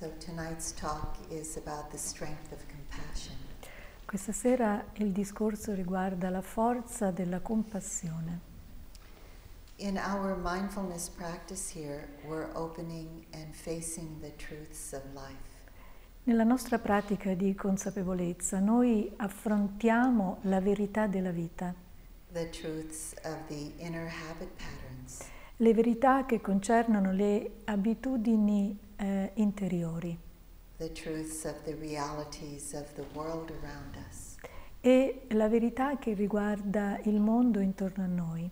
So tonight's talk is about the strength of compassion. Questa sera il discorso riguarda la forza della compassione. In our mindfulness practice here, we're opening and facing the truths of life. Nella nostra pratica di consapevolezza noi affrontiamo la verità della vita, the truths of the inner habit patterns, le verità che concernono le abitudini eh, interiori the truths of the realities of the world around us. e la verità che riguarda il mondo intorno a noi.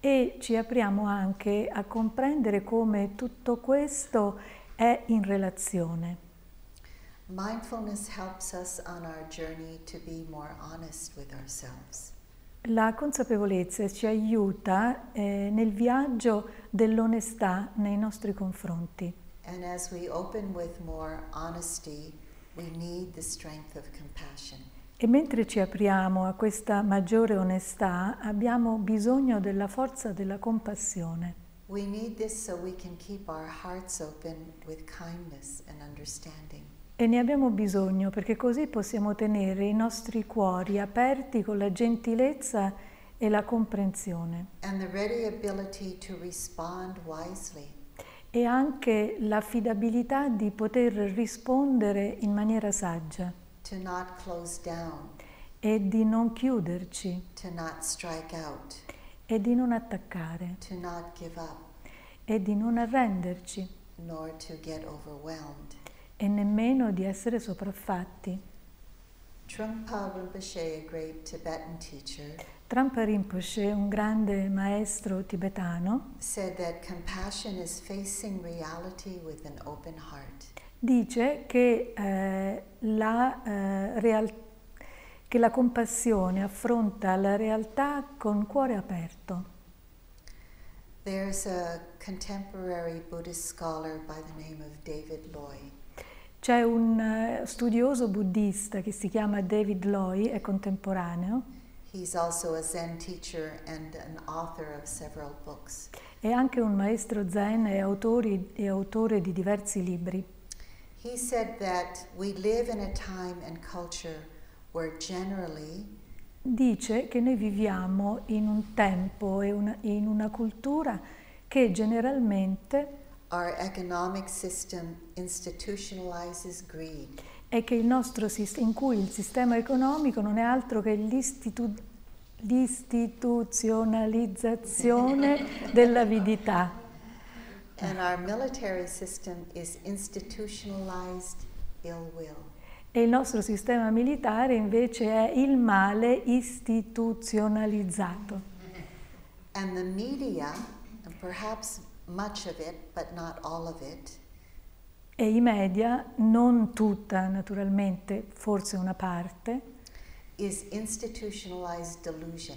E ci apriamo anche a comprendere come tutto questo è in relazione. Mindfulness helps us on our journey to be more honest with ourselves. La consapevolezza ci aiuta eh, nel viaggio dell'onestà nei nostri confronti. Honesty. E mentre ci apriamo a questa maggiore onestà, abbiamo bisogno della forza della compassione. We need this so we can keep our hearts open with kindness and understanding. E ne abbiamo bisogno perché così possiamo tenere i nostri cuori aperti con la gentilezza e la comprensione. And the ready to wisely. E anche l'affidabilità di poter rispondere in maniera saggia. To not close down, e di non chiuderci. To not out, e di non attaccare. To not give up, e di non arrenderci. Nor to get overwhelmed. E nemmeno di essere sopraffatti. Trungpa Rinpoche, a great Tibetan teacher, Trungpa Rinpoche, un grande maestro tibetano, said that compassion is facing reality with an open heart. dice che, eh, la, eh, real- che la compassione affronta la realtà con cuore aperto. There's a contemporary Buddhist scholar by the name of David Loy. C'è un eh, studioso buddista che si chiama David Loy, è contemporaneo, è anche un maestro zen e, autori- e autore di diversi libri. He said that we live in a time and culture where generally Dice che noi viviamo in un tempo e una- in una cultura che generalmente our economic system institutionalizes greed. è che il nostro in cui il sistema economico non è altro che l'istitu- l'istituzionalizzazione dell'avidità And our military system is institutionalized ill will. e il nostro sistema militare invece è il male istituzionalizzato. And the media, and perhaps much of it, but not all of it, E i media, non tutta naturalmente, forse una parte, is institutionalized delusion.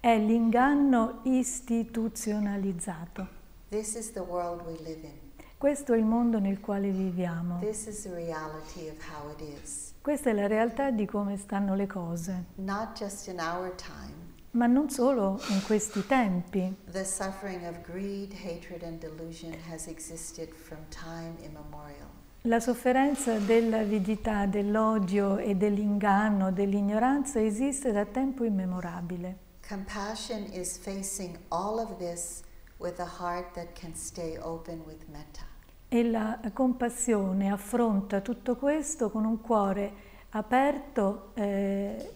è l'inganno istituzionalizzato. This is the world we live in. Questo è il mondo nel quale viviamo. This is the reality of how it is. Questa è la realtà di come stanno le cose. Not just in our time. Ma non solo in questi tempi. The suffering of greed, hatred, and delusion has existed from time immemorial. La sofferenza dell'avidità, dell'odio e dell'inganno, dell'ignoranza esiste da tempo immemorabile. Compassion is facing all of this with a heart that can stay open with metta. E la compassione affronta tutto questo con un cuore aperto, eh,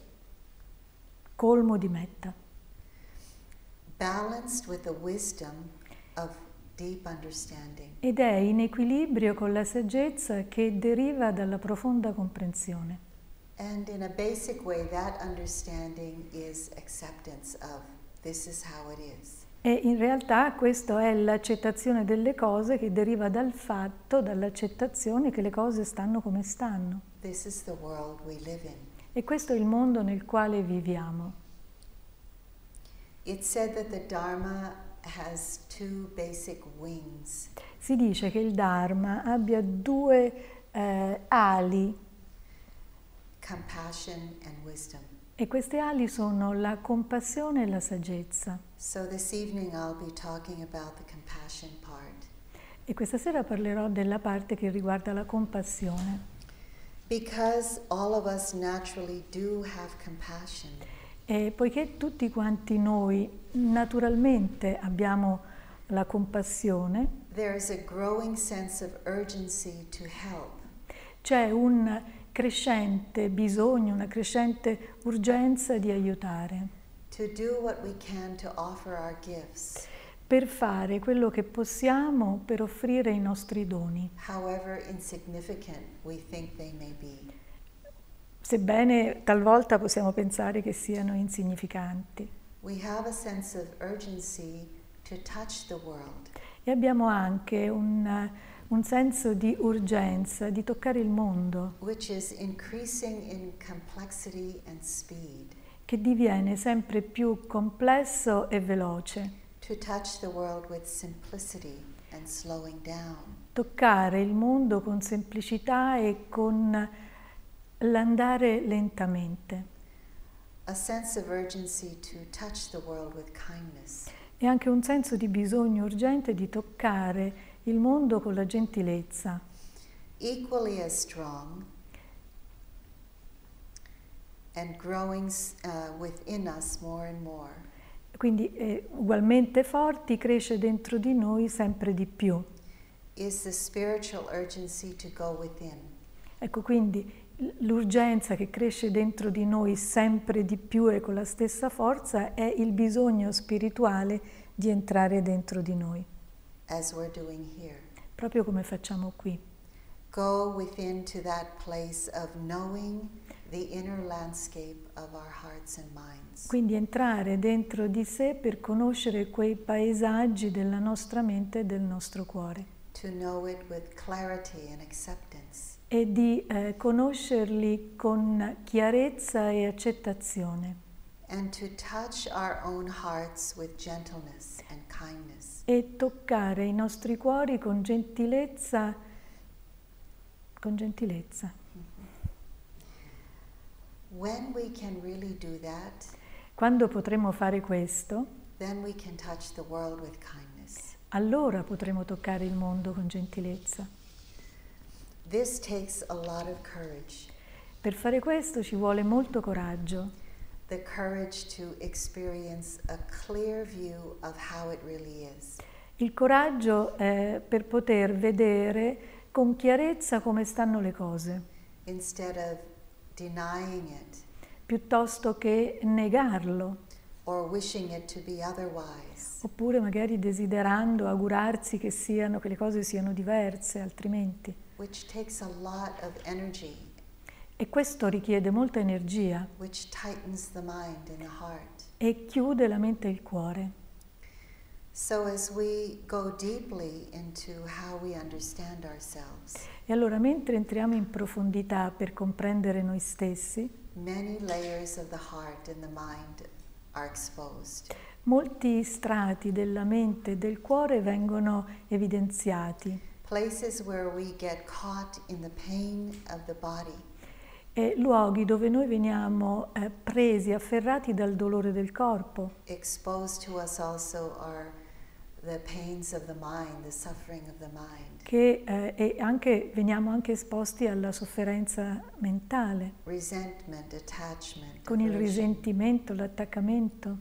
colmo di metta, Balanced with the wisdom of deep understanding. ed è in equilibrio con la saggezza che deriva dalla profonda comprensione. And in a basic way, that understanding is acceptance of this is how it is. E in realtà questo è l'accettazione delle cose che deriva dal fatto, dall'accettazione che le cose stanno come stanno. This is the world we live in. E questo è il mondo nel quale viviamo. Si dice che il Dharma abbia due eh, ali. E queste ali sono la compassione e la saggezza. So. E questa sera parlerò della parte che riguarda la compassione. Because all of us naturally do have compassion, E poiché tutti quanti noi naturalmente abbiamo la compassione, there is a growing sense of urgency to help. c'è un crescente bisogno, una crescente urgenza di aiutare, to do what we can to offer our gifts, per fare quello che possiamo per offrire i nostri doni, however insignificant we think they may be. sebbene talvolta possiamo pensare che siano insignificanti. We have a sense of urgency to touch the world, E abbiamo anche un, un senso di urgenza di toccare il mondo, which is increasing in complexity and speed. che diviene sempre più complesso e veloce. To touch the world with simplicity and slowing down. Toccare il mondo con semplicità e con l'andare lentamente. A sense of urgency to touch the world with kindness. E anche un senso di bisogno urgente di toccare il mondo con la gentilezza. Equally as strong and growing uh, within us more and more Quindi eh, ugualmente forti cresce dentro di noi sempre di più. is the spiritual urgency to go within. Ecco quindi l'urgenza che cresce dentro di noi sempre di più e con la stessa forza è il bisogno spirituale di entrare dentro di noi, as we're doing here. proprio come facciamo qui. Go within to that place of knowing the inner landscape of our hearts and minds. Quindi entrare dentro di sé per conoscere quei paesaggi della nostra mente e del nostro cuore To know it with clarity and acceptance. e di eh, conoscerli con chiarezza e accettazione And to touch our own hearts with gentleness and kindness. e toccare i nostri cuori con gentilezza, con gentilezza. When we can really do that, Quando potremo fare questo, then we can touch the world with kindness. allora potremo toccare il mondo con gentilezza. This takes a lot of courage. Per fare questo ci vuole molto coraggio, The courage to experience a clear view of how it really is. il coraggio eh, per poter vedere con chiarezza come stanno le cose, instead of it piuttosto che negarlo, or wishing it to be otherwise. oppure magari desiderando, augurarsi che, siano, che le cose siano diverse altrimenti. which takes a lot of energy, E questo richiede molta energia which tightens the mind and the heart. e chiude la mente e il cuore. So, as we go deeply into how we understand ourselves, E allora mentre entriamo in profondità per comprendere noi stessi, molti strati della mente e del cuore vengono evidenziati. E luoghi dove noi veniamo eh, presi, afferrati dal dolore del corpo. Exposed to us also are mind, the suffering of the mind, che, eh, e anche, veniamo anche esposti alla sofferenza mentale, resentment, attachment, con il risentimento, l'attaccamento.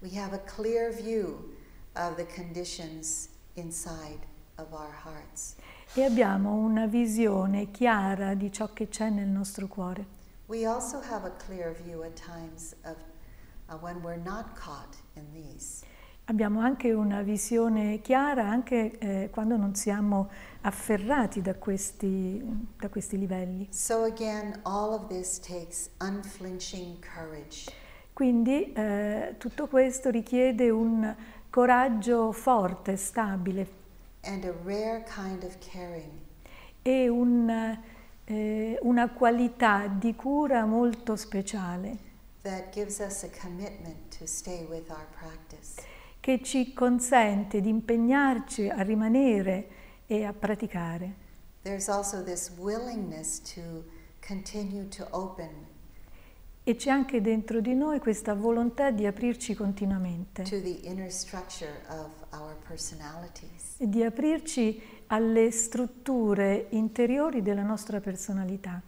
We have a clear view of the conditions inside of our hearts. E abbiamo una visione chiara di ciò che c'è nel nostro cuore. We also have a clear view at times of uh, when we're not caught in these. Abbiamo anche una visione chiara anche eh, quando non siamo afferrati da questi, da questi livelli. So again, all of this takes unflinching courage. Quindi eh, tutto questo richiede un coraggio forte, stabile and a rare kind of e un, eh, una qualità di cura molto speciale that gives us a commitment to stay with our practice. Che ci consente di impegnarci a rimanere e a praticare. There's also this willingness to continue to open E c'è anche dentro di noi questa volontà di aprirci continuamente to the inner of our e di aprirci alle strutture interiori della nostra personalità.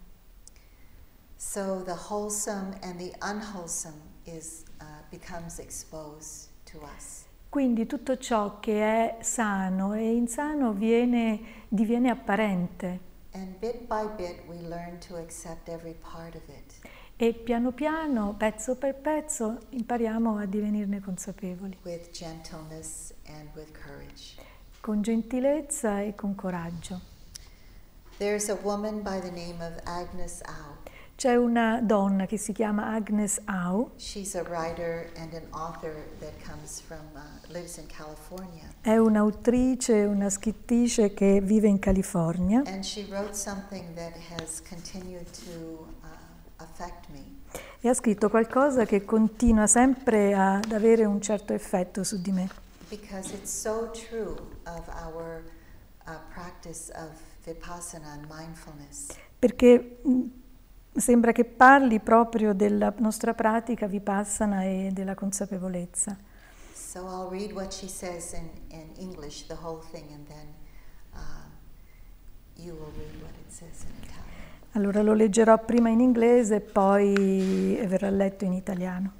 So the wholesome and the unwholesome is, uh, becomes exposed to us. Quindi tutto ciò che è sano e insano viene, diviene apparente bit by bit, we learn to every part of it. e piano piano, pezzo per pezzo, impariamo a divenirne consapevoli, with and with con gentilezza e con coraggio. There's a woman by the name of Agnes Au. C'è una donna che si chiama Agnes Au, She's a writer and an author that comes from, uh, lives in California. è un'autrice, una scrittrice che vive in California And she wrote something that has continued to uh, affect me. e ha scritto qualcosa che continua sempre ad avere un certo effetto su di me. Because it's so true of our uh, practice of vipassana and mindfulness. perché mh, sembra che parli proprio della nostra pratica vipassana e della consapevolezza. So I'll read what she says in, in English, the whole thing, and then uh, you will read what it says in Italian. Allora lo leggerò prima in inglese e poi verrà letto in italiano.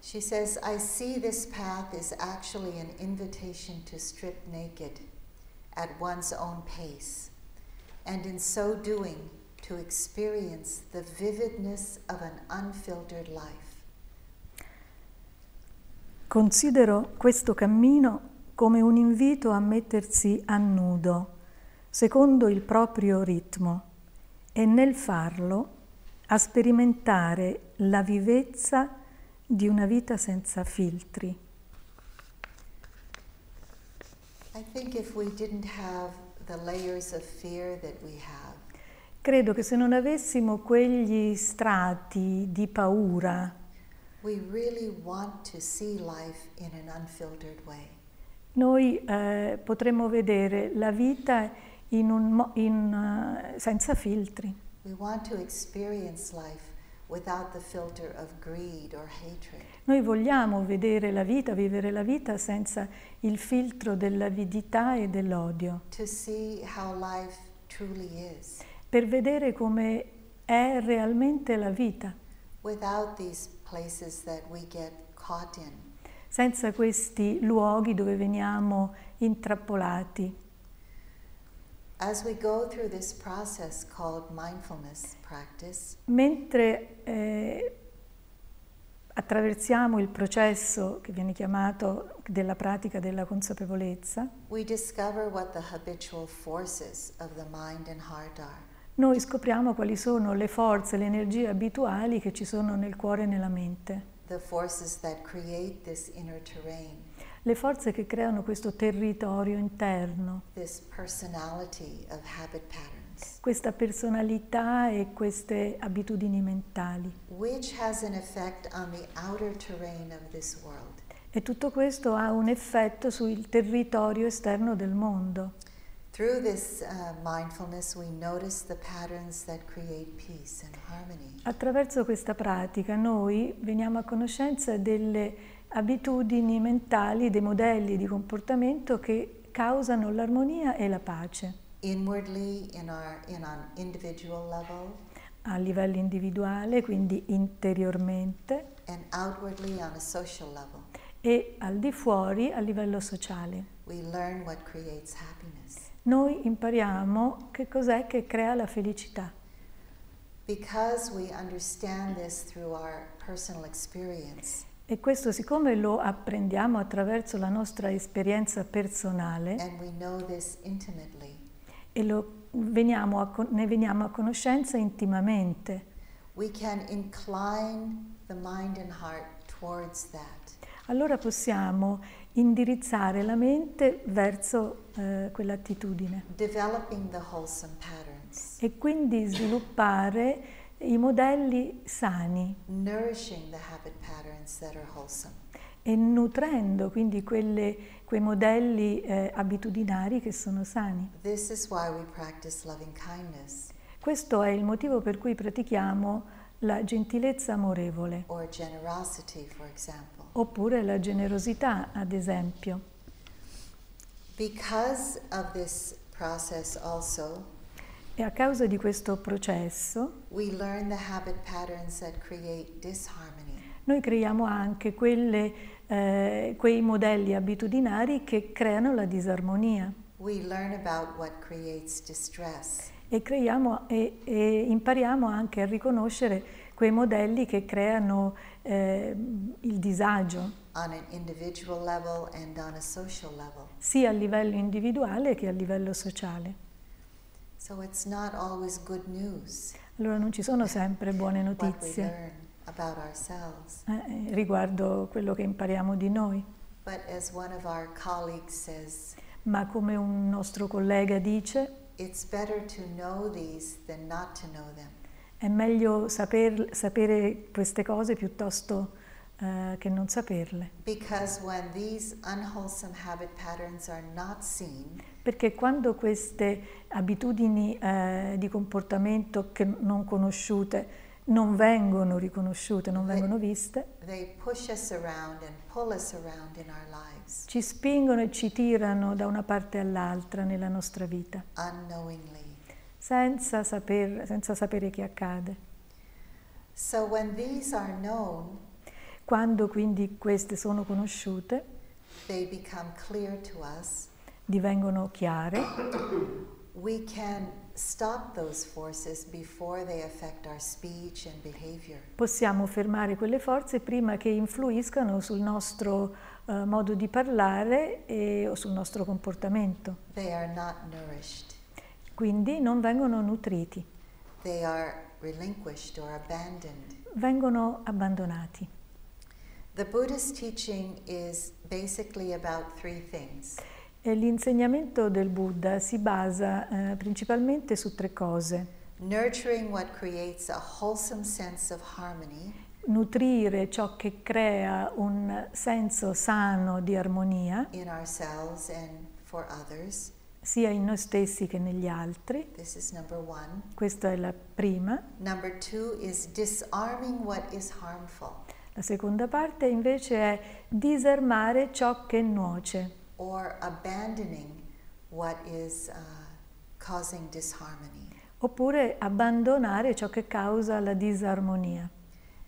She says, I see this path is actually an invitation to strip naked at one's own pace, and in so doing, to experience the vividness of an unfiltered life. Considero questo cammino come un invito a mettersi a nudo, secondo il proprio ritmo, e nel farlo a sperimentare la vivezza di una vita senza filtri. I think if we didn't have the layers of fear that we have, Credo che se non avessimo quegli strati di paura, really noi eh, potremmo vedere la vita in un in, eh, senza filtri. Filter. Noi vogliamo vedere la vita, vivere la vita senza il filtro dell'avidità e dell'odio, to see how life truly is, per vedere come è realmente la vita, senza questi luoghi dove veniamo intrappolati. Practice, Mentre eh, attraversiamo il processo che viene chiamato della pratica della consapevolezza, we discover what the habitual forces of the mind and heart are. Noi scopriamo quali sono le forze, le energie abituali che ci sono nel cuore e nella mente, le forze che creano questo territorio interno, questa personalità e queste abitudini mentali. E tutto questo ha un effetto sul territorio esterno del mondo. Through this uh, mindfulness, we notice the patterns that create peace and harmony. Attraverso questa pratica noi veniamo a conoscenza delle abitudini mentali, dei modelli di comportamento che causano l'armonia e la pace Inwardly, in our in an individual level, a livello individuale, quindi interiormente, and outwardly on a social level. e al di fuori a livello sociale. We learn what creates happiness. Noi impariamo che cos'è che crea la felicità. E questo siccome lo apprendiamo attraverso la nostra esperienza personale e lo veniamo a ne veniamo a conoscenza intimamente, we can incline the mind and heart towards that. Allora possiamo indirizzare la mente verso eh, quell'attitudine. E quindi sviluppare i modelli sani. E nutrendo quindi quelle- quei modelli eh, abitudinari che sono sani. Questo è il motivo per cui pratichiamo la gentilezza amorevole. Or generosity, for example. Oppure la generosità, ad esempio. Because of this process, also, E a causa di questo processo we learn the habit patterns that create disharmony. noi creiamo anche quelle, eh, quei modelli abitudinari che creano la disarmonia We learn about what creates distress. e, creiamo, e, e impariamo anche a riconoscere quei modelli che creano eh, il disagio, on an individual level and on a social level. sia a livello individuale che a livello sociale. So it's not always good news Allora non ci sono sempre buone notizie ourselves. eh, riguardo quello che impariamo di noi, But as one of our colleagues says, ma come un nostro collega dice, it's better to know these than not to know them. È meglio saper- sapere queste cose piuttosto eh, che non saperle, seen, perché quando queste abitudini eh, di comportamento che non conosciute non vengono riconosciute, non vengono viste, ci spingono e ci tirano da una parte all'altra nella nostra vita, unknowingly. Senza, saper- senza sapere che accade. So known, Quando quindi queste sono conosciute, us, divengono chiare, we can stop those forces before they affect our speech and behavior. possiamo fermare quelle forze prima che influiscano sul nostro eh, modo di parlare e, o sul nostro comportamento. They are not nourished, Quindi non vengono nutriti, they are relinquished or abandoned. vengono abbandonati. The Buddhist teaching is basically about three things l'insegnamento del Buddha si basa eh, principalmente su tre cose. nurturing what creates a wholesome sense of harmony, Nutrire ciò che crea un senso sano di armonia, in ourselves and for others. Sia in noi stessi che negli altri. This is number one. Questa è la prima. Number two is disarming what is harmful La seconda parte invece è disarmare ciò che nuoce or abandoning what is uh, oppure abbandonare ciò che causa la disarmonia.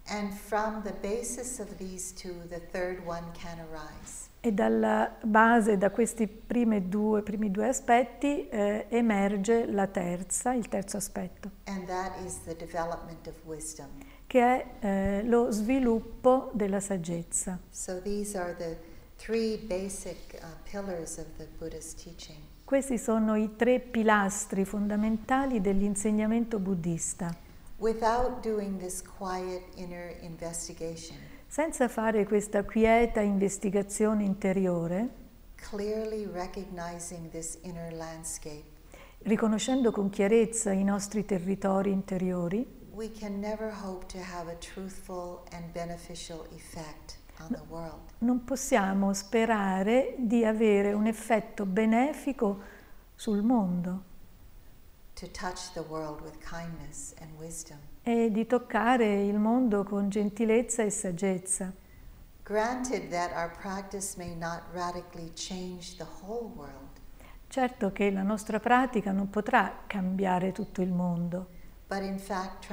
And from the basis of these two, the third one can arise. E dalla base, da questi primi due, primi due aspetti, eh, emerge la terza, il terzo aspetto, And that is the development of wisdom. che è eh, lo sviluppo della saggezza. So these are the three basic uh. Questi sono i tre pilastri fondamentali dell'insegnamento buddista. Without doing this quiet inner investigation, Senza fare questa quieta investigazione interiore, riconoscendo con chiarezza i nostri territori interiori, non possiamo sperare di avere un effetto benefico sul mondo To touch the world with kindness and wisdom. E di toccare il mondo con gentilezza e saggezza. Certo che la nostra pratica non potrà cambiare tutto il mondo, but in fact,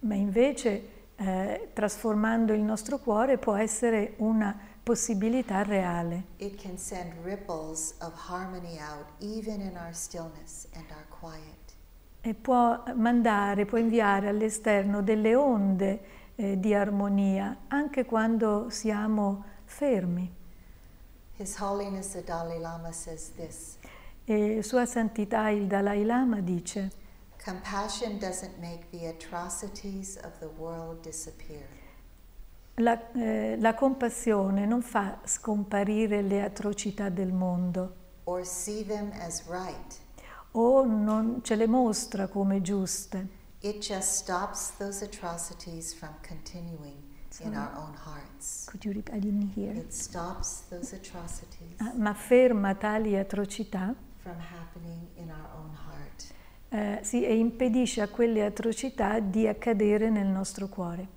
ma invece eh, trasformando il nostro cuore può essere una possibilità reale. It can send ripples of harmony out even in our stillness and our quiet. E può mandare, può inviare all'esterno delle onde eh, di armonia anche quando siamo fermi. His Holiness the Dalai Lama says this E Sua Santità il Dalai Lama dice, Compassion doesn't make the atrocities of the world disappear. La, eh, la compassione non fa scomparire le atrocità del mondo right. o non ce le mostra come giuste, It just stops those atrocities from continuing in Sorry. our own hearts. Could you repeat? I didn't hear. It stops those atrocities Ah, ma ferma tali atrocità from happening in our own heart. eh, sì, e impedisce a quelle atrocità di accadere nel nostro cuore.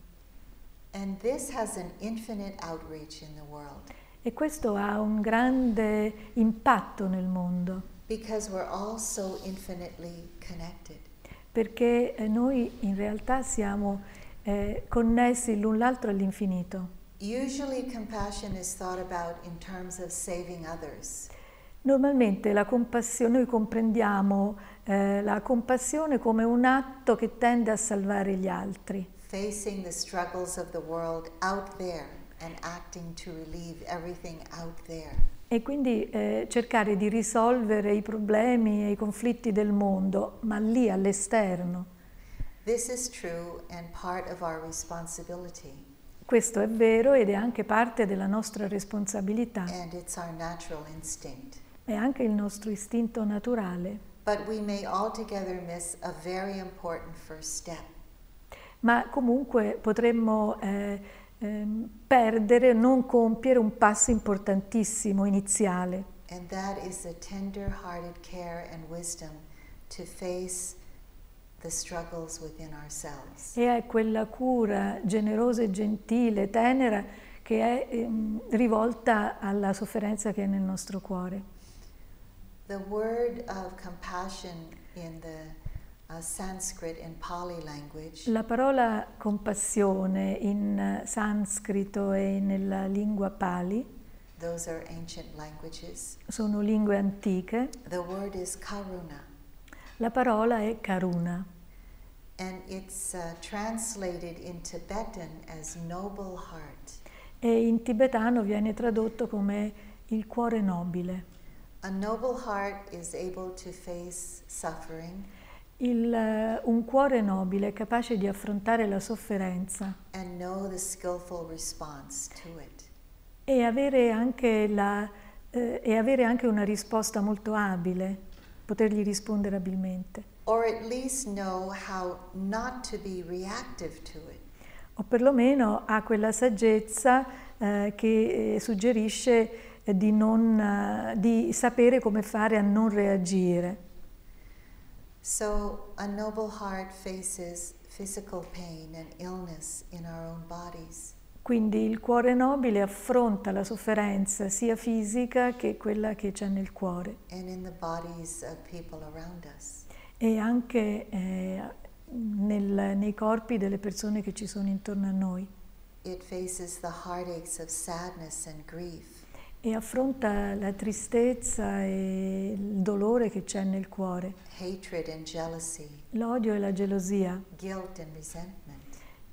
E questo ha un grande impatto nel mondo, because we're all so infinitely connected. perché eh, noi in realtà siamo eh, connessi l'un l'altro all'infinito. Usually, compassion is thought about in terms of saving others. Normalmente la compassione, noi comprendiamo eh, la compassione come un atto che tende a salvare gli altri, facing the struggles of the world out there and acting to relieve everything out there. e quindi eh, cercare di risolvere i problemi e i conflitti del mondo, ma lì all'esterno. This is true and part of our responsibility, Questo è vero ed è anche parte della nostra responsabilità, and it's our natural instinct. è anche il nostro istinto naturale. But we may altogether miss a very important first step. Ma comunque potremmo eh, ehm, perdere, non compiere un passo importantissimo iniziale. And that is the tender hearted care and wisdom to face the struggles within ourselves. E è quella cura generosa e gentile, tenera, che è ehm, rivolta alla sofferenza che è nel nostro cuore. The word of compassion in the uh, La parola compassione in eh, sanscrito e nella lingua pali Those are ancient languages. sono lingue antiche. The word is karuna, La parola è karuna and it's uh, translated in Tibetan as noble heart. e in tibetano viene tradotto come il cuore nobile. A noble heart is able to face suffering Il, eh, un cuore nobile capace di affrontare la sofferenza e avere anche, la, eh, e avere anche una risposta molto abile, potergli rispondere abilmente. Or at least know how not to be reactive to it. o perlomeno ha quella saggezza eh, che eh, suggerisce eh, di, non, di sapere come fare a non reagire. So, a noble heart faces physical pain and illness in our own bodies. Quindi il cuore nobile affronta la sofferenza sia fisica che quella che c'è nel cuore and in the bodies of people around us. e anche eh, nel- nei corpi delle persone che ci sono intorno a noi It faces the heartaches of sadness and grief, e affronta la tristezza e il dolore che c'è nel cuore, l'odio e la gelosia,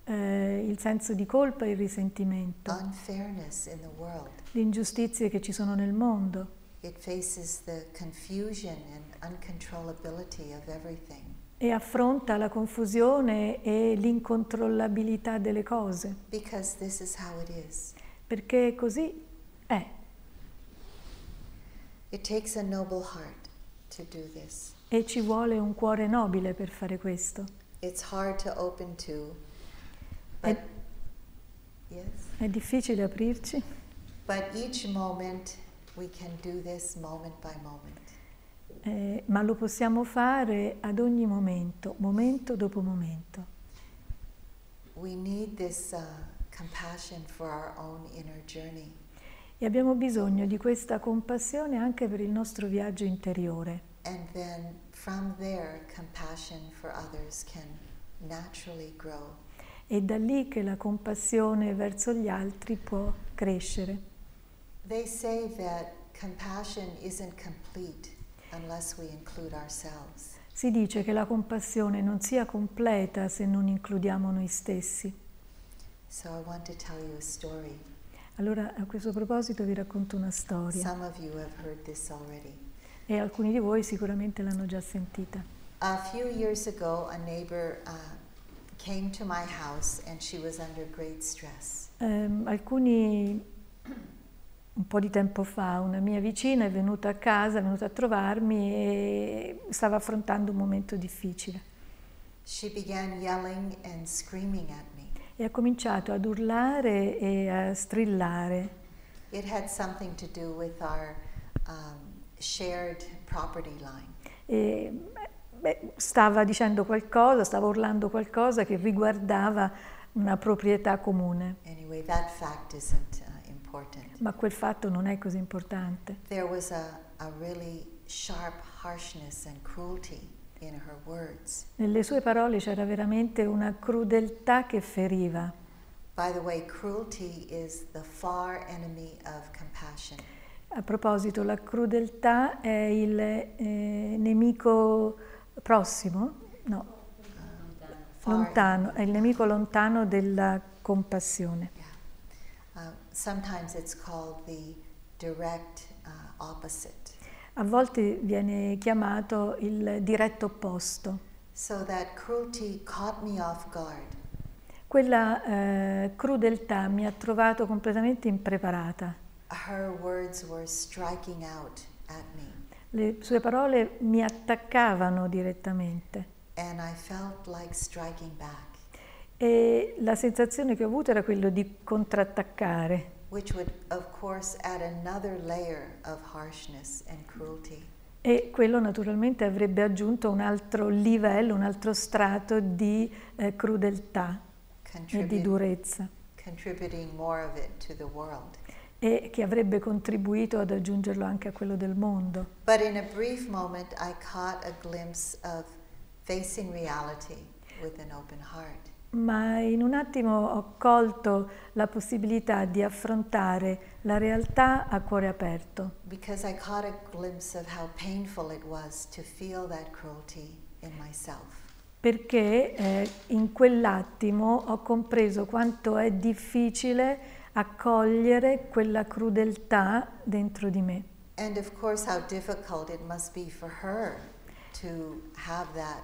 eh, il senso di colpa e il risentimento. unfairness in the world. le ingiustizie che ci sono nel mondo. E affronta la confusione e l'incontrollabilità delle cose, perché così è. It takes a noble heart to do this. E ci vuole un cuore nobile per fare questo. It's hard to open to, but yes, È difficile aprirci, but each moment we can do this moment by moment. eh, ma lo possiamo fare ad ogni momento, momento dopo momento. We need this uh, compassion for our own inner journey. E abbiamo bisogno di questa compassione anche per il nostro viaggio interiore. There. È da lì che la compassione verso gli altri può crescere. They say that compassion isn't complete unless we include ourselves. Si dice che la compassione non sia completa se non includiamo noi stessi. So I want to tell you a story. Allora a questo proposito vi racconto una storia Some of you have heard this already. e alcuni di voi sicuramente l'hanno già sentita. A few years ago, a neighbor uh, came to my house and she was under great stress. Ehm, alcuni, un po' di tempo fa, una mia vicina è venuta a casa, è venuta a trovarmi e stava affrontando un momento difficile She began yelling and screaming at me. E ha cominciato ad urlare e a strillare. It had something to do with our um, shared property line. E beh, stava dicendo qualcosa, stava urlando qualcosa che riguardava una proprietà comune. Anyway, that fact isn't uh, important. Ma quel fatto non è così importante. There was a, a really sharp harshness and cruelty. Nelle sue parole c'era veramente una crudeltà che feriva. By the way, cruelty is the far enemy of compassion. A proposito, la crudeltà è il eh, nemico prossimo? No, Far lontano, è il nemico lontano della compassione. Yeah. Uh, sometimes it's called the direct uh, opposite. A volte viene chiamato il diretto opposto. So that cruelty caught me off guard. Quella eh, crudeltà mi ha trovato completamente impreparata. Her words were striking out at me, Le sue parole mi attaccavano direttamente and I felt like striking back, e la sensazione che ho avuto era quello di contrattaccare, which would, of course, add another layer of harshness and cruelty. E quello naturalmente avrebbe aggiunto un altro livello, un altro strato di eh, crudeltà e di durezza contributing more of it to the world. e che avrebbe contribuito ad aggiungerlo anche a quello del mondo. But in a brief moment, I caught a glimpse of facing reality with an open heart. Ma in un attimo ho colto la possibilità di affrontare la realtà a cuore aperto, Because I caught a glimpse of how painful it was to feel that cruelty in myself. perché eh, in quell'attimo ho compreso quanto è difficile accogliere quella crudeltà dentro di me. And of course, how difficult it must be for her to have that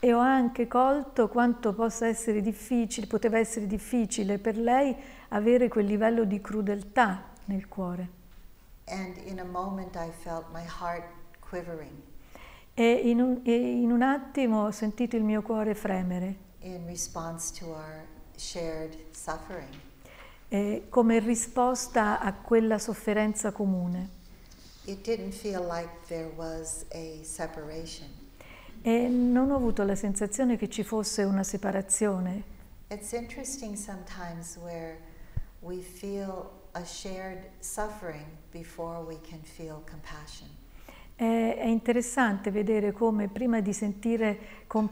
E ho anche colto quanto possa essere difficile, poteva essere difficile per lei avere quel livello di crudeltà nel cuore. E in un, e in un attimo ho sentito il mio cuore fremere, in response to our shared suffering. eh, come risposta a quella sofferenza comune. It didn't feel like there was a separation. E non ho avuto la sensazione che ci fosse una separazione. It's interesting sometimes where we feel a shared suffering before we can feel compassion. È, interessante vedere come prima di sentire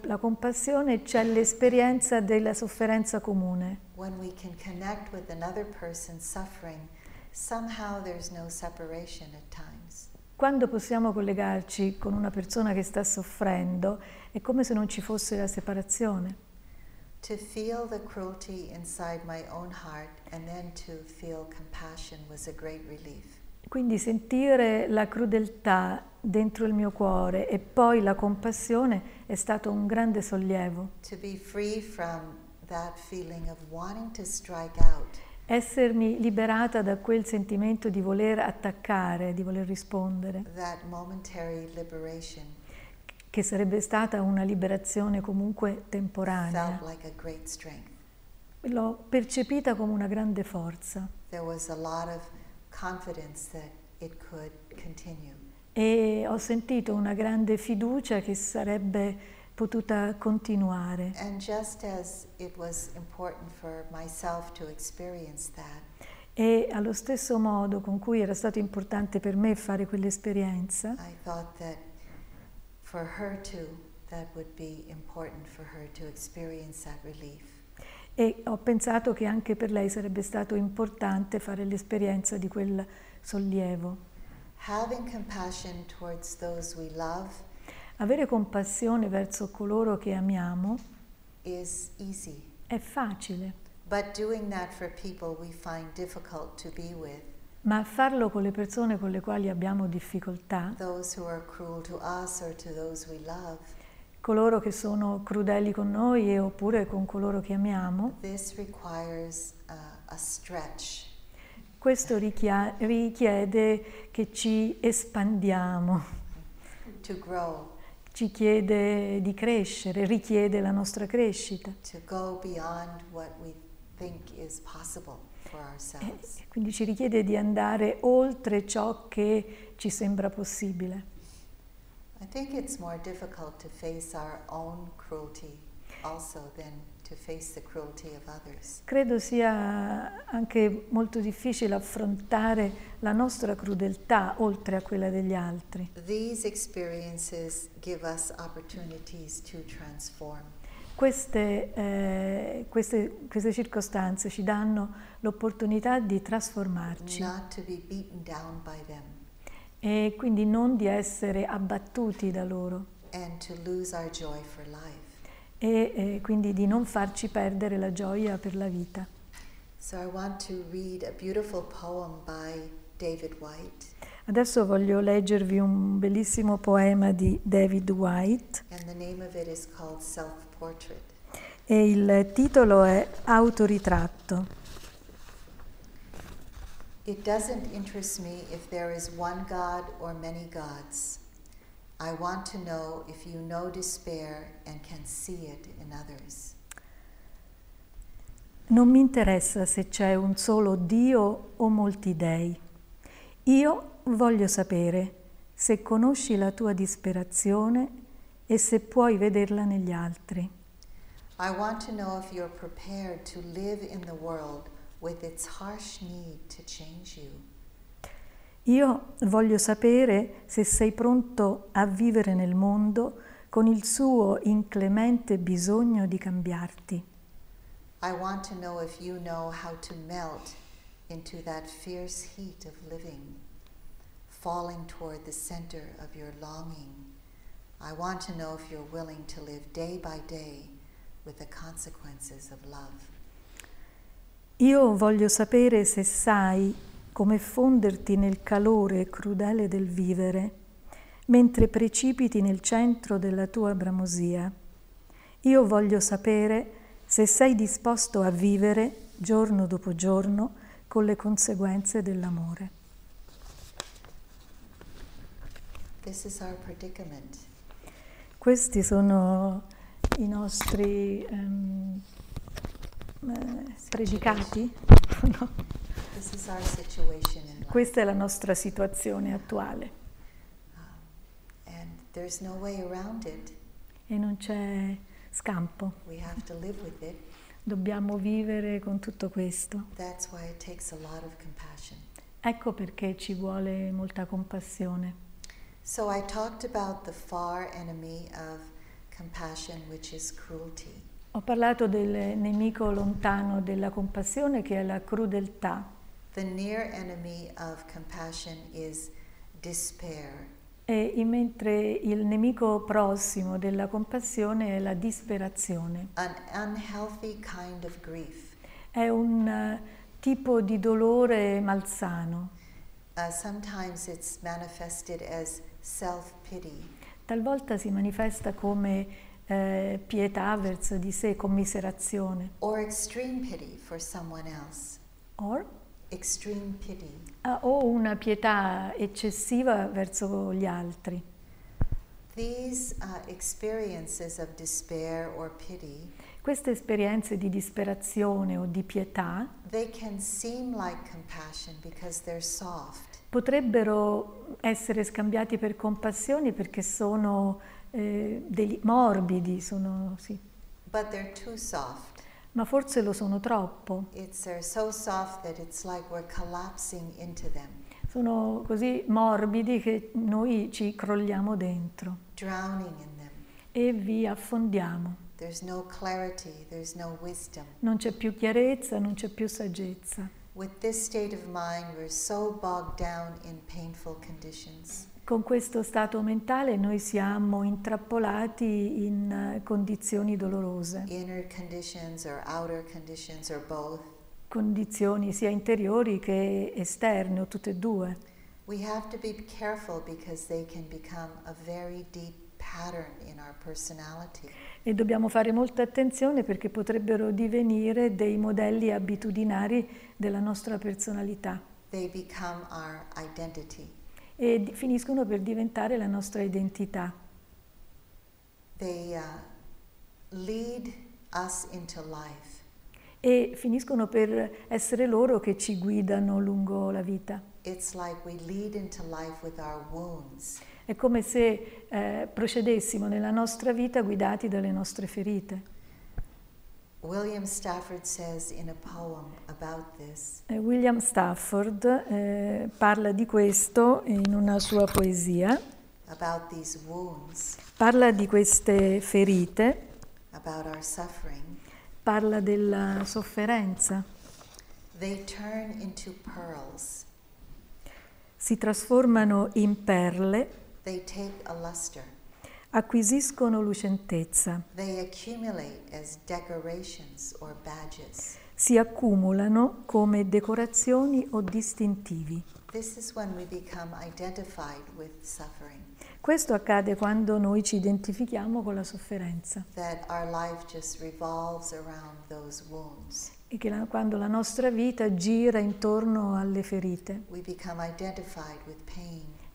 la compassione c'è l'esperienza della sofferenza comune. When we can connect with another person's suffering, Quando possiamo collegarci con una persona che sta soffrendo è come se non ci fosse la separazione. To feel the cruelty inside my own heart and then to feel compassion was a great relief. Quindi sentire la crudeltà dentro il mio cuore e poi la compassione è stato un grande sollievo. To be free from that feeling of wanting to strike out Essermi liberata da quel sentimento di voler attaccare, di voler rispondere, che sarebbe stata una liberazione comunque temporanea. like. L'ho percepita come una grande forza e ho sentito una grande fiducia che sarebbe potuta continuare. And just as it was important for myself to experience that, E allo stesso modo con cui era stato importante per me fare quell'esperienza, e ho pensato che anche per lei sarebbe stato importante fare l'esperienza di quel sollievo. Having compassion towards those we love Avere compassione verso coloro che amiamo è facile, ma farlo con le persone con le quali abbiamo difficoltà, love, coloro che sono crudeli con noi e oppure con coloro che amiamo, uh, questo richiede che ci espandiamo, To grow, ci chiede di crescere, richiede la nostra crescita. ourselves. E quindi ci richiede di andare oltre ciò che ci sembra possibile. I think it's more difficult to face our own cruelty also than Credo sia anche molto difficile affrontare la nostra crudeltà oltre a quella degli altri. These experiences give us opportunities to transform. Queste, eh, queste, queste circostanze ci danno l'opportunità di trasformarci not to be beaten down by them, e quindi non di essere abbattuti da loro and to lose our joy for life. E eh, quindi di non farci perdere la gioia per la vita. So Adesso voglio leggervi un bellissimo poema di David White e il titolo è Autoritratto. It doesn't interest me if there is one God or many gods. I want to know if you know despair and can see it in others. Non mi interessa se c'è un solo Dio o molti dei. Io voglio sapere se conosci la tua disperazione e se puoi vederla negli altri. I want to know if you're prepared to live in the world with its harsh need to change you. Io voglio sapere se sei pronto a vivere nel mondo con il suo inclemente bisogno di cambiarti. I want to know if you know how to melt into that fierce heat of living, falling toward the center of your longing. I want to know if you're willing to live day by day with the consequences of love. Io voglio sapere se sai come fonderti nel calore crudele del vivere, mentre precipiti nel centro della tua bramosia. Io voglio sapere se sei disposto a vivere giorno dopo giorno con le conseguenze dell'amore. This is our predicament. Questi sono i nostri ehm, eh, predicati. No. Questa è la nostra situazione attuale Um, e non c'è scampo. Dobbiamo vivere con tutto questo. Ecco perché ci vuole molta compassione. So I talked about the far enemy of compassion, which is cruelty. Ho parlato del nemico lontano della compassione che è la crudeltà The near enemy of compassion is despair. e mentre il nemico prossimo della compassione è la disperazione. an unhealthy kind of grief. È un eh, tipo di dolore malsano. Uh, sometimes it's manifested as self pity, Talvolta si manifesta come eh, pietà verso di sé, commiserazione. or extreme pity for someone else. Or, Extreme pity. ah, o una pietà eccessiva verso gli altri. These uh, experiences of despair or pity, Queste esperienze di disperazione o di pietà they can seem like compassion because they're soft, potrebbero essere scambiati per compassione perché sono eh, morbidi, sono, sì, but they're too soft. Ma forse lo sono troppo. So like Sono così morbidi che noi ci crolliamo dentro e vi affondiamo. There's no clarity, there's no wisdom. Non c'è più chiarezza, non c'è più saggezza. With this state of mind, we're so bogged down in painful conditions. Con questo stato mentale noi siamo intrappolati in eh, condizioni dolorose, condizioni sia interiori che esterne o tutte e due. We have to be careful because they can become a very deep. E dobbiamo fare molta attenzione perché potrebbero divenire dei modelli abitudinari della nostra personalità They become our identity. E finiscono per diventare la nostra identità. They uh, lead us into life. e finiscono per essere loro che ci guidano lungo la vita. Like. È come se eh, procedessimo nella nostra vita guidati dalle nostre ferite. William Stafford says in a poem about this. Eh, William Stafford eh, parla di questo in una sua poesia. About these wounds. Parla di queste ferite. About our suffering. Parla della sofferenza. They turn into pearls. Si trasformano in perle. They take a luster acquisiscono lucentezza. Si accumulano come decorazioni o distintivi. Questo accade quando noi ci identifichiamo con la sofferenza. E che la, quando la nostra vita gira intorno alle ferite.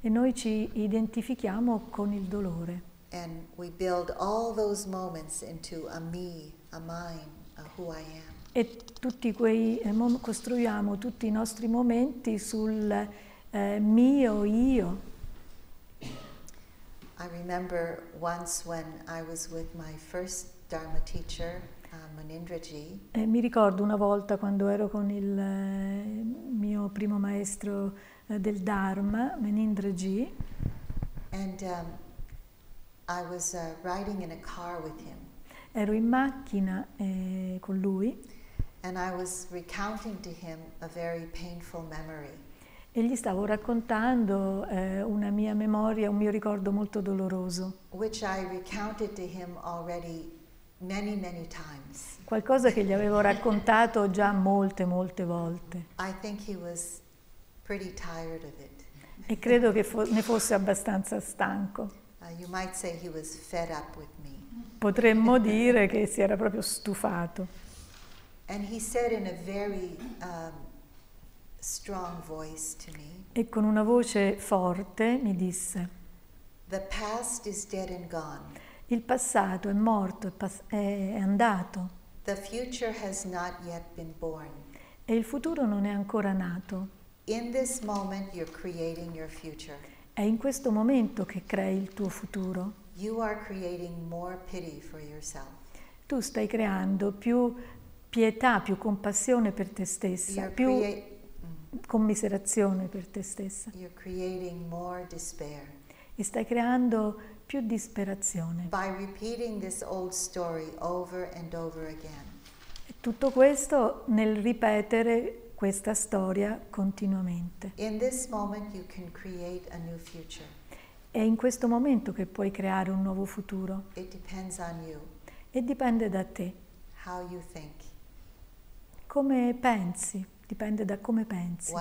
E noi ci identifichiamo con il dolore. And we build all those moments into a me, a mine, a who I am. E tutti quei, eh, costruiamo tutti i nostri momenti sul eh, mio, io. I remember once when I was with my first Dharma teacher, uh, Manindraji. Eh, mi ricordo una volta quando ero con il eh, mio primo maestro eh, del Dharma, Manindraji. And um, I was uh, riding in a car with him. Ero in macchina eh, con lui. And I was recounting to him a very painful memory. E gli stavo raccontando eh, una mia memoria, un mio ricordo molto doloroso. Which I recounted to him already many, many times. Qualcosa che gli avevo raccontato già molte, molte volte. I think he was pretty tired of it. E credo che fo- ne fosse abbastanza stanco. Potremmo dire che si era proprio stufato. Very, um, e con una voce forte mi disse, il passato è morto, è, pas- è andato. E il futuro non è ancora nato. In this moment you're creating your future. È in questo momento che crei il tuo futuro. Tu stai creando più pietà, più compassione per te stessa, You're più crea- commiserazione per te stessa. E stai creando più disperazione. Over over e tutto questo nel ripetere questa storia continuamente. È in questo momento che puoi creare un nuovo futuro. E dipende da te. Come pensi, dipende da come pensi.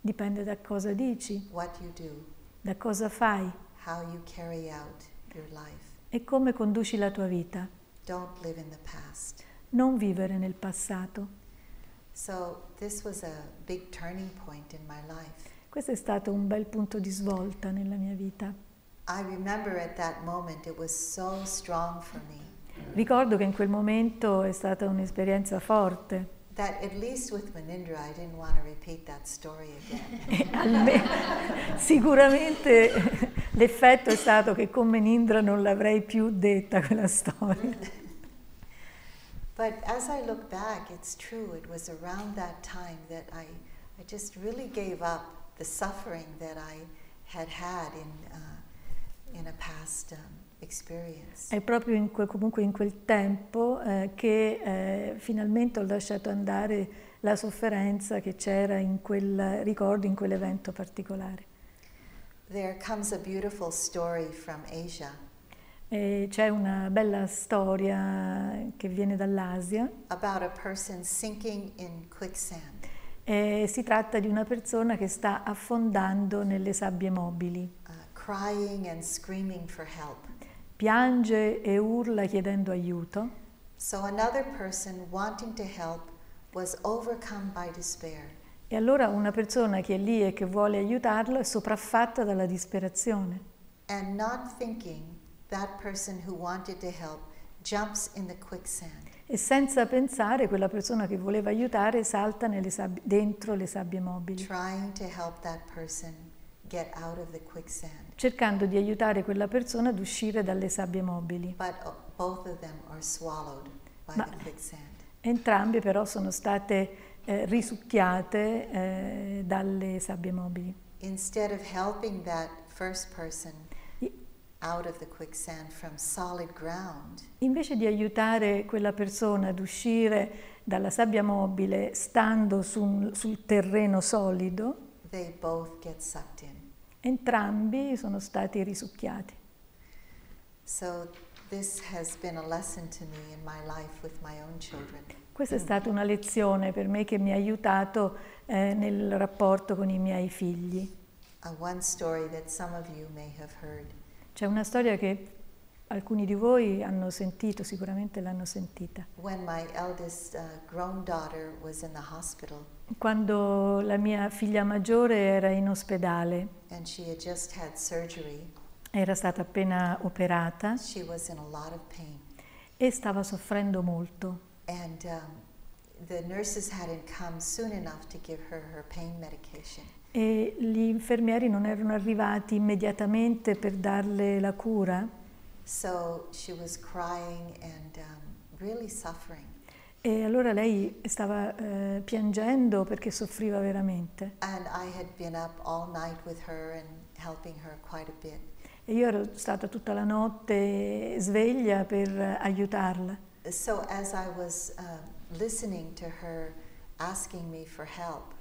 Dipende da cosa dici. Da cosa fai. E come conduci la tua vita. Non vivere nel passato. So this was a big turning point in my life. Questo è stato un bel punto di svolta nella mia vita. I remember at that moment it was so strong for me. Ricordo che in quel momento è stata un'esperienza forte. That at least with Manindra I didn't want to repeat that story again. sicuramente l'effetto è stato che con Menindra non l'avrei più detta quella storia. But as I look back, it's true, it was around that time that I, I just really gave up the suffering that I had had in, uh, in a past um, experience. È proprio in que- comunque in quel tempo eh, che eh, finalmente ho lasciato andare la sofferenza che c'era in quel ricordo, in quell'evento particolare. There comes a beautiful story from Asia. C'è una bella storia che viene dall'Asia. E si tratta di una persona che sta affondando nelle sabbie mobili. Uh, Piange e urla chiedendo aiuto. So another person wanting to help was overcome by despair. E allora una persona che è lì e che vuole aiutarlo è sopraffatta dalla disperazione. And not thinking that person who wanted to help jumps in the quicksand. E senza pensare, quella persona che voleva aiutare salta dentro le sabbie mobili. Trying to help that person get out of the quicksand. cercando di aiutare quella persona ad uscire dalle sabbie mobili. But uh, both of them are swallowed by Ma- the quicksand. Entrambe però sono state eh, risucchiate eh, dalle sabbie mobili. Instead of helping that first person ground, Invece di aiutare quella persona ad uscire dalla sabbia mobile stando sul, sul terreno solido, they both get sucked in. entrambi sono stati risucchiati. So this has been a lesson to me in my life with my own children. Questa è stata una lezione per me che mi ha aiutato eh, nel rapporto con i miei figli. Uh, one story that some of you may have heard. C'è una storia che alcuni di voi hanno sentito, sicuramente l'hanno sentita. Eldest uh, Quando la mia figlia maggiore era in ospedale, surgery, era stata appena operata e stava soffrendo molto. And um, the nurses hadn't come soon enough to give her her pain medication. E gli infermieri non erano arrivati immediatamente per darle la cura So and um, really e allora lei stava eh, piangendo perché soffriva veramente. E io ero stata tutta la notte sveglia per aiutarla. So as I was um, listening to her asking me for help,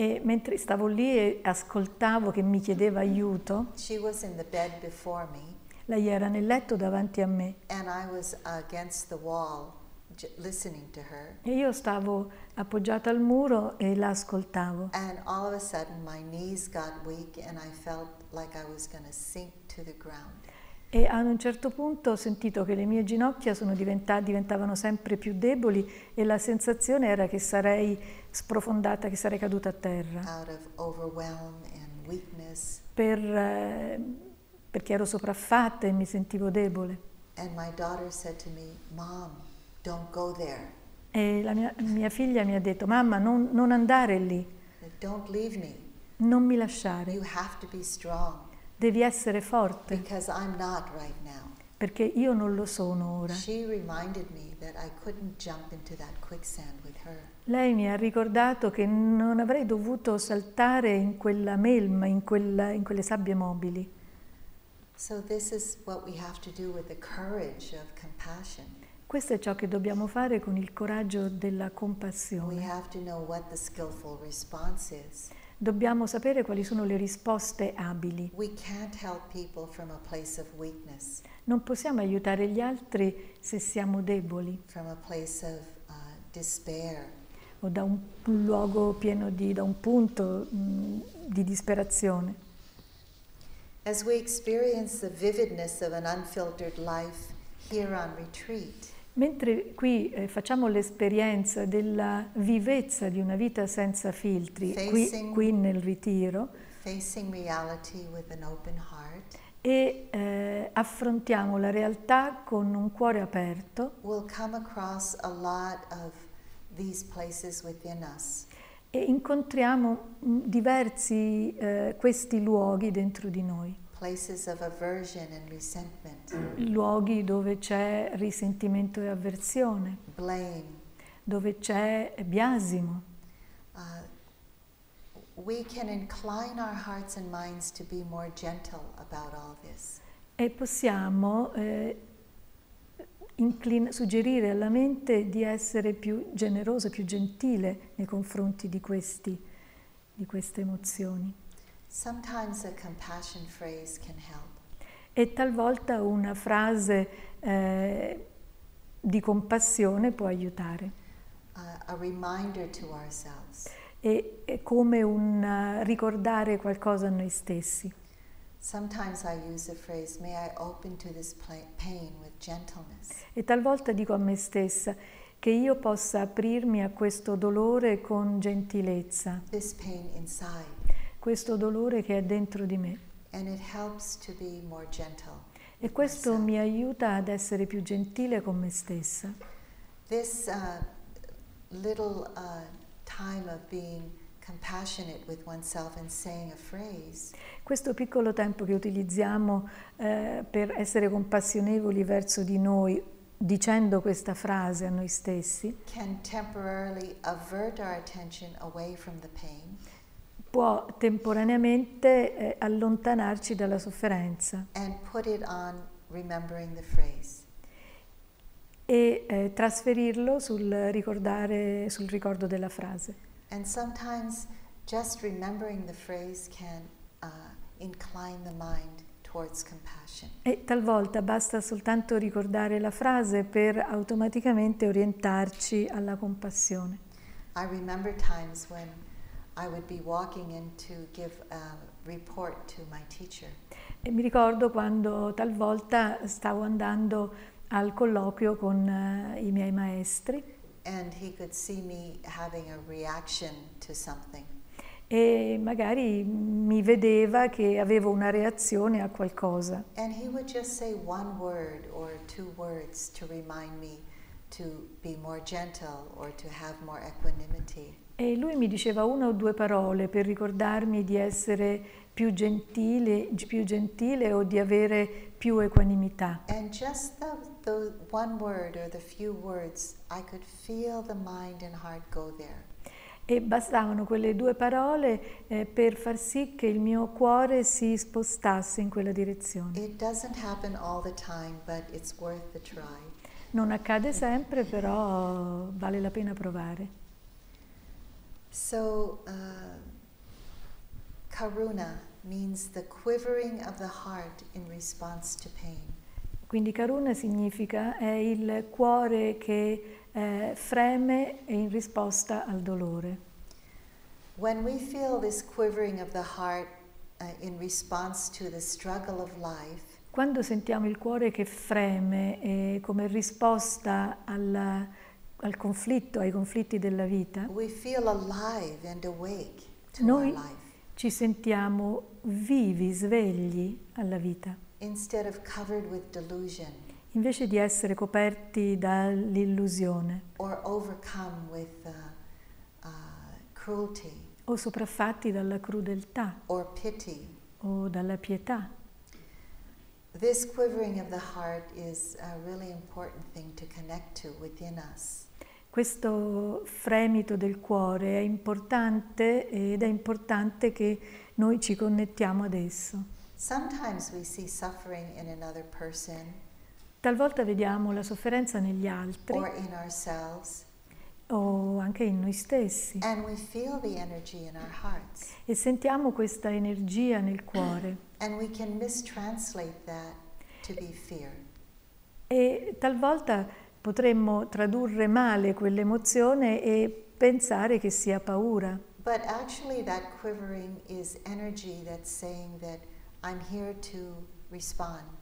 E mentre stavo lì e ascoltavo che mi chiedeva aiuto, she was in the bed before me lei era nel letto davanti a me and I was against the wall j- listening to her. e io stavo appoggiata al muro e la ascoltavo. And all of a sudden my knees got weak and I felt like I was going to sink to the ground. E ad un certo punto ho sentito che le mie ginocchia sono diventa- diventavano sempre più deboli e la sensazione era che sarei sprofondata, che sarei caduta a terra, per, eh, perché ero sopraffatta e mi sentivo debole. Me. E la mia, mia figlia mi ha detto, mamma, non, non andare lì, non mi lasciare, devi essere forte, because I'm not right now. perché io non lo sono ora. Lei mi ha ricordato che non avrei dovuto saltare in quella melma, in, quella- in quelle sabbie mobili. So. Questo è ciò che dobbiamo fare con il coraggio della compassione. Dobbiamo sapere quali sono le risposte abili. Non possiamo aiutare gli altri se siamo deboli from a place of uh, despair. O da un, luogo pieno di, da un punto mh, di disperazione. As we experience the vividness of an unfiltered life here on retreat, Mentre qui eh, facciamo l'esperienza della vivezza di una vita senza filtri, qui, Facing- qui nel ritiro, facing reality with an open heart, e eh, affrontiamo la realtà con un cuore aperto we'll come across a lot of these places within us. e incontriamo mh, diversi eh, questi luoghi dentro di noi, Places of aversion and resentment, luoghi dove c'è risentimento e avversione, blame. dove c'è biasimo. Uh, we can incline our hearts and minds to be more gentle about all this. E possiamo eh, inclin- suggerire alla mente di essere più generosa, più gentile nei confronti di, questi, di queste emozioni. E talvolta una frase eh, di compassione può aiutare. Uh. E, è come un eh, ricordare qualcosa a noi stessi. E talvolta dico a me stessa che io possa aprirmi a questo dolore con gentilezza, This pain inside. questo dolore che è dentro di me. And it helps to be more gentle. E questo mi aiuta ad essere più gentile con me stessa. This uh, little uh, time of being compassionate with oneself and saying a phrase. Questo piccolo tempo che utilizziamo eh, per essere compassionevoli verso di noi, dicendo questa frase a noi stessi, can temporarily avert our attention away from the pain. può temporaneamente eh, allontanarci dalla sofferenza. E eh, trasferirlo sul, ricordare, sul ricordo della frase. And sometimes just remembering the phrase can uh, incline the mind towards compassion. E talvolta basta soltanto ricordare la frase per automaticamente orientarci alla compassione. I remember times when I would be walking in to give a report to my teacher, E mi ricordo quando talvolta stavo andando al colloquio con eh, i miei maestri and he could see me having a reaction to something. e magari mi vedeva che avevo una reazione a qualcosa And he would just say one word or two words to remind me to be more gentle or to have more equanimity. e lui mi diceva una o due parole per ricordarmi di essere più gentile, più gentile o di avere più equanimità. And just the, the one word or the few words, I could feel the mind and heart go there. E bastavano quelle due parole eh, per far sì che il mio cuore si spostasse in quella direzione. It doesn't happen all the time, but it's worth the try. Non accade sempre, però vale la pena provare. So, uh, karuna means the quivering of the heart in response to pain. Quindi karuna significa è il cuore che eh, freme in risposta al dolore. When we feel this quivering of the heart uh, in response to the struggle of life, Quando sentiamo il cuore che freme eh, come risposta alla- al conflitto, ai conflitti della vita, Noi- ci sentiamo vivi, svegli alla vita, invece di essere coperti dall'illusione with uh, uh, cruelty o sopraffatti dalla crudeltà pity. o dalla pietà. This quivering of the heart is a really important thing to connect to within us. Questo fremito del cuore è importante ed è importante che noi ci connettiamo ad esso. Sometimes we see suffering in another person Talvolta vediamo la sofferenza negli altri or in ourselves, o anche in noi stessi e sentiamo questa energia nel cuore e talvolta potremmo tradurre male quell'emozione e pensare che sia paura. But actually, that quivering is energy that's saying that I'm here to respond.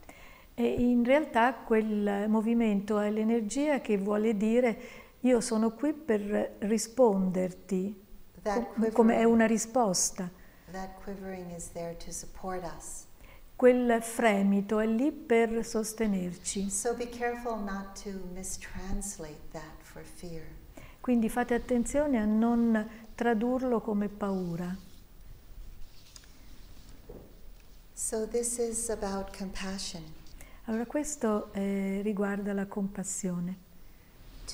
E in realtà quel movimento è l'energia che vuole dire io sono qui per risponderti, com- come è una risposta. Quel fremito è lì per sostenerci. So. Quindi fate attenzione a non tradurlo come paura. So this is about compassion, Allora questo eh, riguarda la compassione,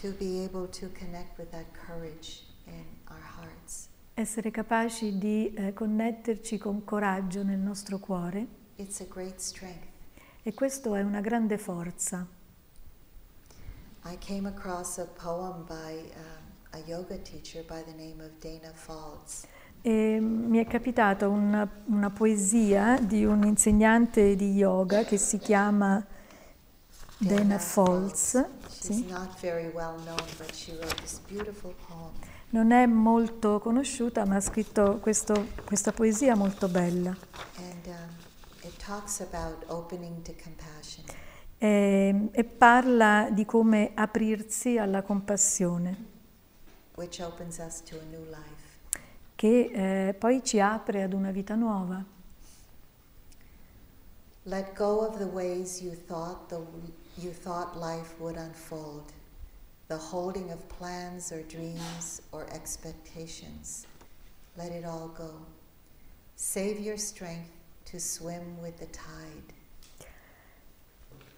to be able to connect with that courage in our hearts. essere capaci di eh, connetterci con coraggio nel nostro cuore It's a great strength. e questo è una grande forza. I came across a poem by uh, a yoga teacher by the name of Dana Falls. E mi è capitata una, una poesia di un insegnante di yoga che si chiama Dana Falls. Sì. Non è molto conosciuta, ma ha scritto questo- questa poesia molto bella. And um, it talks about opening to compassion. E, e parla di come aprirsi alla compassione, che eh, poi ci apre ad una vita nuova. Let go of the ways you thought the you thought life would unfold, the holding of plans or dreams or expectations. Let it all go. Save your strength to swim with the tide.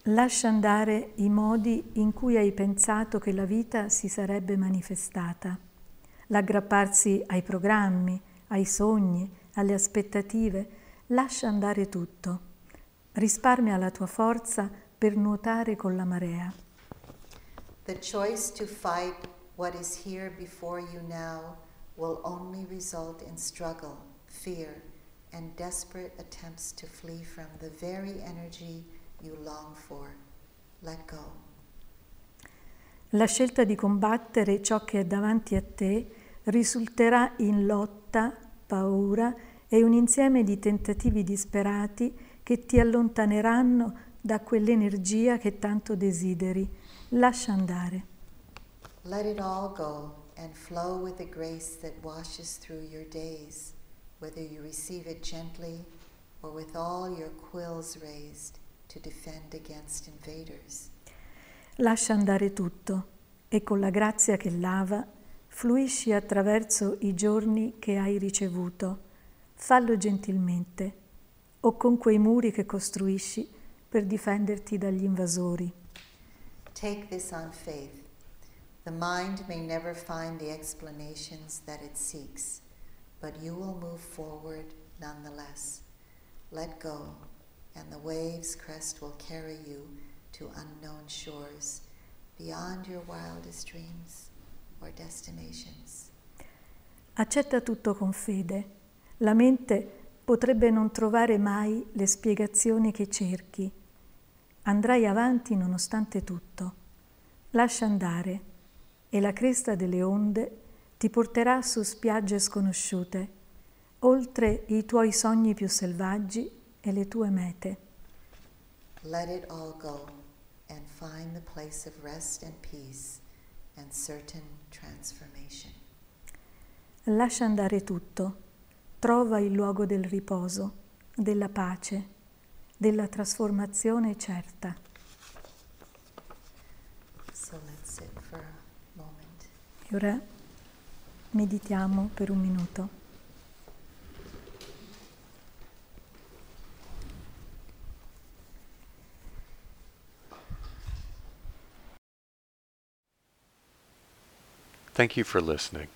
Lascia andare i modi in cui hai pensato che la vita si sarebbe manifestata. L'aggrapparsi ai programmi, ai sogni, alle aspettative. Lascia andare tutto. Risparmia la tua forza per nuotare con la marea. The choice to fight what is here before you now will only result in struggle, fear, and desperate attempts to flee from the very energy you long for. Let go. La scelta di combattere ciò che è davanti a te risulterà in lotta, paura e un insieme di tentativi disperati che ti allontaneranno da quell'energia che tanto desideri. Lascia andare. Let it all go and flow with the grace that washes through your days, whether you receive it gently or with all your quills raised to defend against invaders. Lascia andare tutto e con la grazia che lava fluisci attraverso i giorni che hai ricevuto. Fallo gentilmente o con quei muri che costruisci per difenderti dagli invasori. Take this on faith. The mind may never find the explanations that it seeks, but you will move forward nonetheless. Let go, and the wave's crest will carry you to unknown shores, beyond your wildest dreams or destinations. Accetta tutto con fede. La mente potrebbe non trovare mai le spiegazioni che cerchi. Andrai avanti nonostante tutto. Lascia andare e la cresta delle onde ti porterà su spiagge sconosciute, oltre i tuoi sogni più selvaggi e le tue mete. Let it all go and find the place of rest and peace and certain transformation. Lascia andare tutto, trova il luogo del riposo, della pace, della trasformazione certa. So let's sit for a moment. E ora meditiamo per un minuto. Thank you for listening.